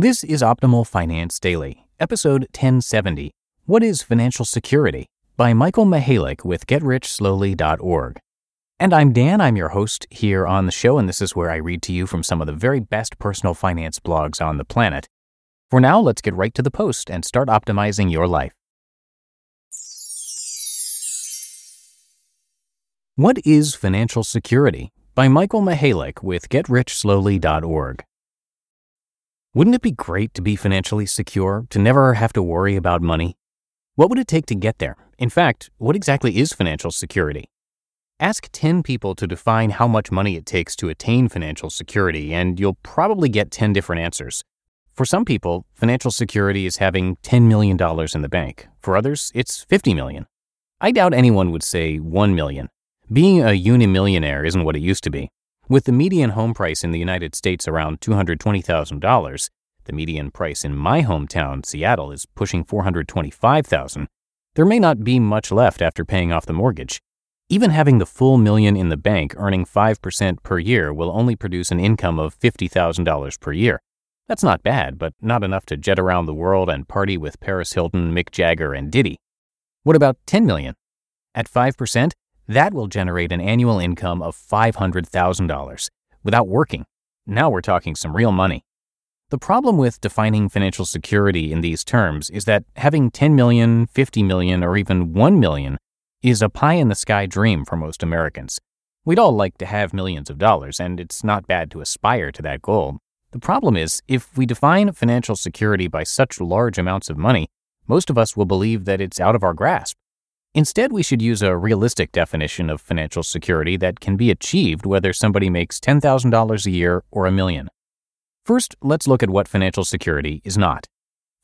This is Optimal Finance Daily, episode 1070 What is Financial Security? by Michael Mihalik with GetRichSlowly.org. And I'm Dan, I'm your host here on the show, and this is where I read to you from some of the very best personal finance blogs on the planet. For now, let's get right to the post and start optimizing your life. What is Financial Security? by Michael Mihalik with GetRichSlowly.org. Wouldn't it be great to be financially secure, to never have to worry about money? What would it take to get there? In fact, what exactly is financial security? Ask 10 people to define how much money it takes to attain financial security, and you'll probably get 10 different answers. For some people, financial security is having $10 million in the bank. For others, it's 50 million. I doubt anyone would say 1 million. Being a unimillionaire isn't what it used to be. With the median home price in the United States around $220,000, the median price in my hometown, Seattle, is pushing $425,000. There may not be much left after paying off the mortgage. Even having the full million in the bank earning 5% per year will only produce an income of $50,000 per year. That's not bad, but not enough to jet around the world and party with Paris Hilton, Mick Jagger, and Diddy. What about 10 million? At 5%, that will generate an annual income of $500,000 without working. Now we're talking some real money. The problem with defining financial security in these terms is that having 10 million, 50 million, or even 1 million is a pie in the sky dream for most Americans. We'd all like to have millions of dollars, and it's not bad to aspire to that goal. The problem is, if we define financial security by such large amounts of money, most of us will believe that it's out of our grasp. Instead, we should use a realistic definition of financial security that can be achieved whether somebody makes $10,000 a year or a million. First, let's look at what financial security is not.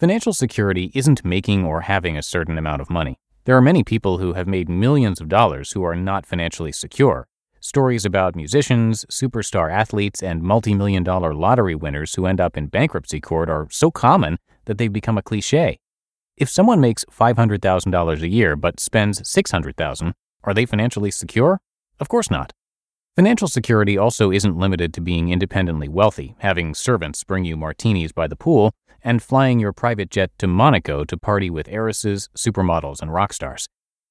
Financial security isn't making or having a certain amount of money. There are many people who have made millions of dollars who are not financially secure. Stories about musicians, superstar athletes, and multi million dollar lottery winners who end up in bankruptcy court are so common that they've become a cliche. If someone makes $500,000 a year but spends 600,000, are they financially secure? Of course not. Financial security also isn't limited to being independently wealthy, having servants bring you martinis by the pool, and flying your private jet to Monaco to party with heiresses, supermodels, and rock stars.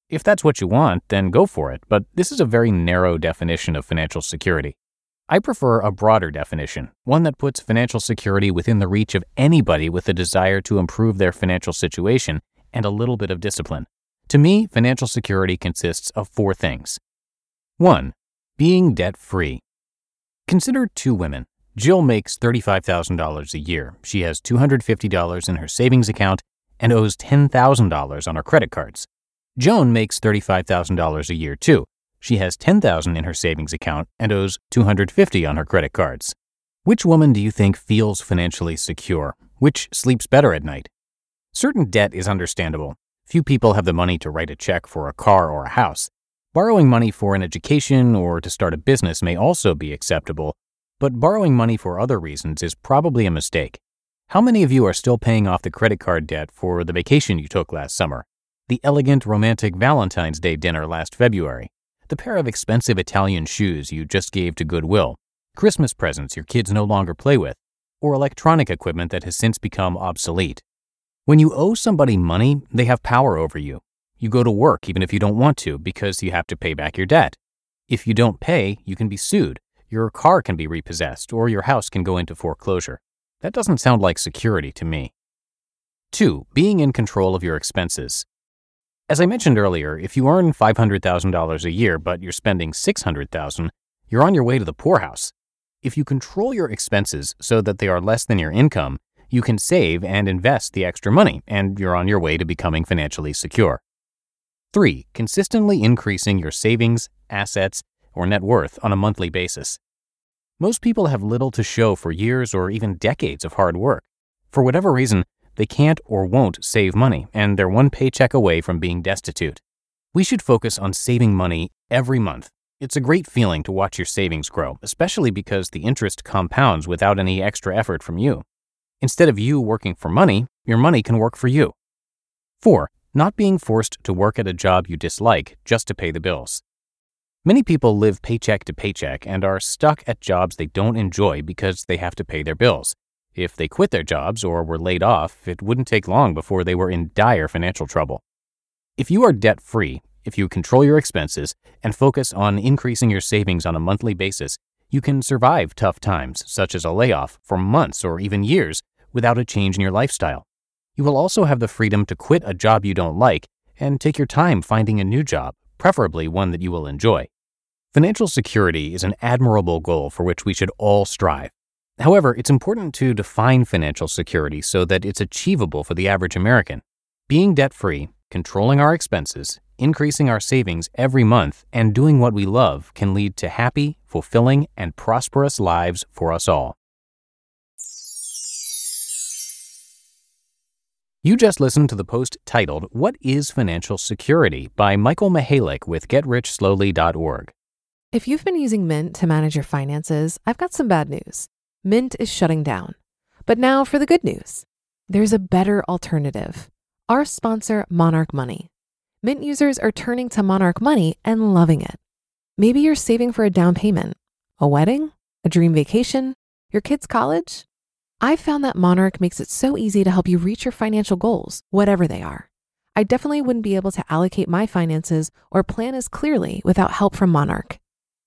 If that's what you want, then go for it, but this is a very narrow definition of financial security. I prefer a broader definition, one that puts financial security within the reach of anybody with a desire to improve their financial situation and a little bit of discipline. To me, financial security consists of four things. 1. Being debt free. Consider two women. Jill makes $35,000 a year. She has $250 in her savings account and owes $10,000 on her credit cards. Joan makes $35,000 a year too. She has 10,000 in her savings account and owes 250 on her credit cards. Which woman do you think feels financially secure? Which sleeps better at night? Certain debt is understandable. Few people have the money to write a check for a car or a house. Borrowing money for an education or to start a business may also be acceptable, but borrowing money for other reasons is probably a mistake. How many of you are still paying off the credit card debt for the vacation you took last summer? The elegant romantic Valentine's Day dinner last February? The pair of expensive Italian shoes you just gave to Goodwill, Christmas presents your kids no longer play with, or electronic equipment that has since become obsolete. When you owe somebody money, they have power over you. You go to work even if you don't want to because you have to pay back your debt. If you don't pay, you can be sued, your car can be repossessed, or your house can go into foreclosure. That doesn't sound like security to me. 2. Being in control of your expenses. As I mentioned earlier, if you earn $500,000 a year but you're spending 600,000, you're on your way to the poorhouse. If you control your expenses so that they are less than your income, you can save and invest the extra money, and you're on your way to becoming financially secure. 3. Consistently increasing your savings, assets, or net worth on a monthly basis. Most people have little to show for years or even decades of hard work. For whatever reason, they can't or won't save money, and they're one paycheck away from being destitute. We should focus on saving money every month. It's a great feeling to watch your savings grow, especially because the interest compounds without any extra effort from you. Instead of you working for money, your money can work for you. 4. Not being forced to work at a job you dislike just to pay the bills. Many people live paycheck to paycheck and are stuck at jobs they don't enjoy because they have to pay their bills. If they quit their jobs or were laid off, it wouldn't take long before they were in dire financial trouble. If you are debt free, if you control your expenses and focus on increasing your savings on a monthly basis, you can survive tough times, such as a layoff, for months or even years without a change in your lifestyle. You will also have the freedom to quit a job you don't like and take your time finding a new job, preferably one that you will enjoy. Financial security is an admirable goal for which we should all strive. However, it's important to define financial security so that it's achievable for the average American. Being debt free, controlling our expenses, increasing our savings every month, and doing what we love can lead to happy, fulfilling, and prosperous lives for us all. You just listened to the post titled, What is Financial Security? by Michael Mihalik with GetRichSlowly.org. If you've been using Mint to manage your finances, I've got some bad news. Mint is shutting down. But now for the good news there's a better alternative. Our sponsor, Monarch Money. Mint users are turning to Monarch Money and loving it. Maybe you're saving for a down payment, a wedding, a dream vacation, your kids' college. I've found that Monarch makes it so easy to help you reach your financial goals, whatever they are. I definitely wouldn't be able to allocate my finances or plan as clearly without help from Monarch.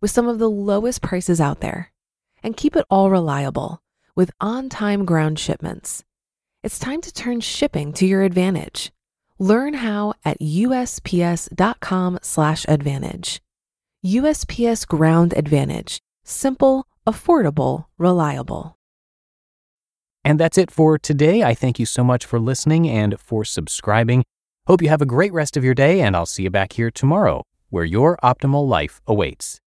with some of the lowest prices out there. And keep it all reliable with on time ground shipments. It's time to turn shipping to your advantage. Learn how at USPS.com/slash advantage. USPS Ground Advantage. Simple, affordable, reliable. And that's it for today. I thank you so much for listening and for subscribing. Hope you have a great rest of your day, and I'll see you back here tomorrow, where your optimal life awaits.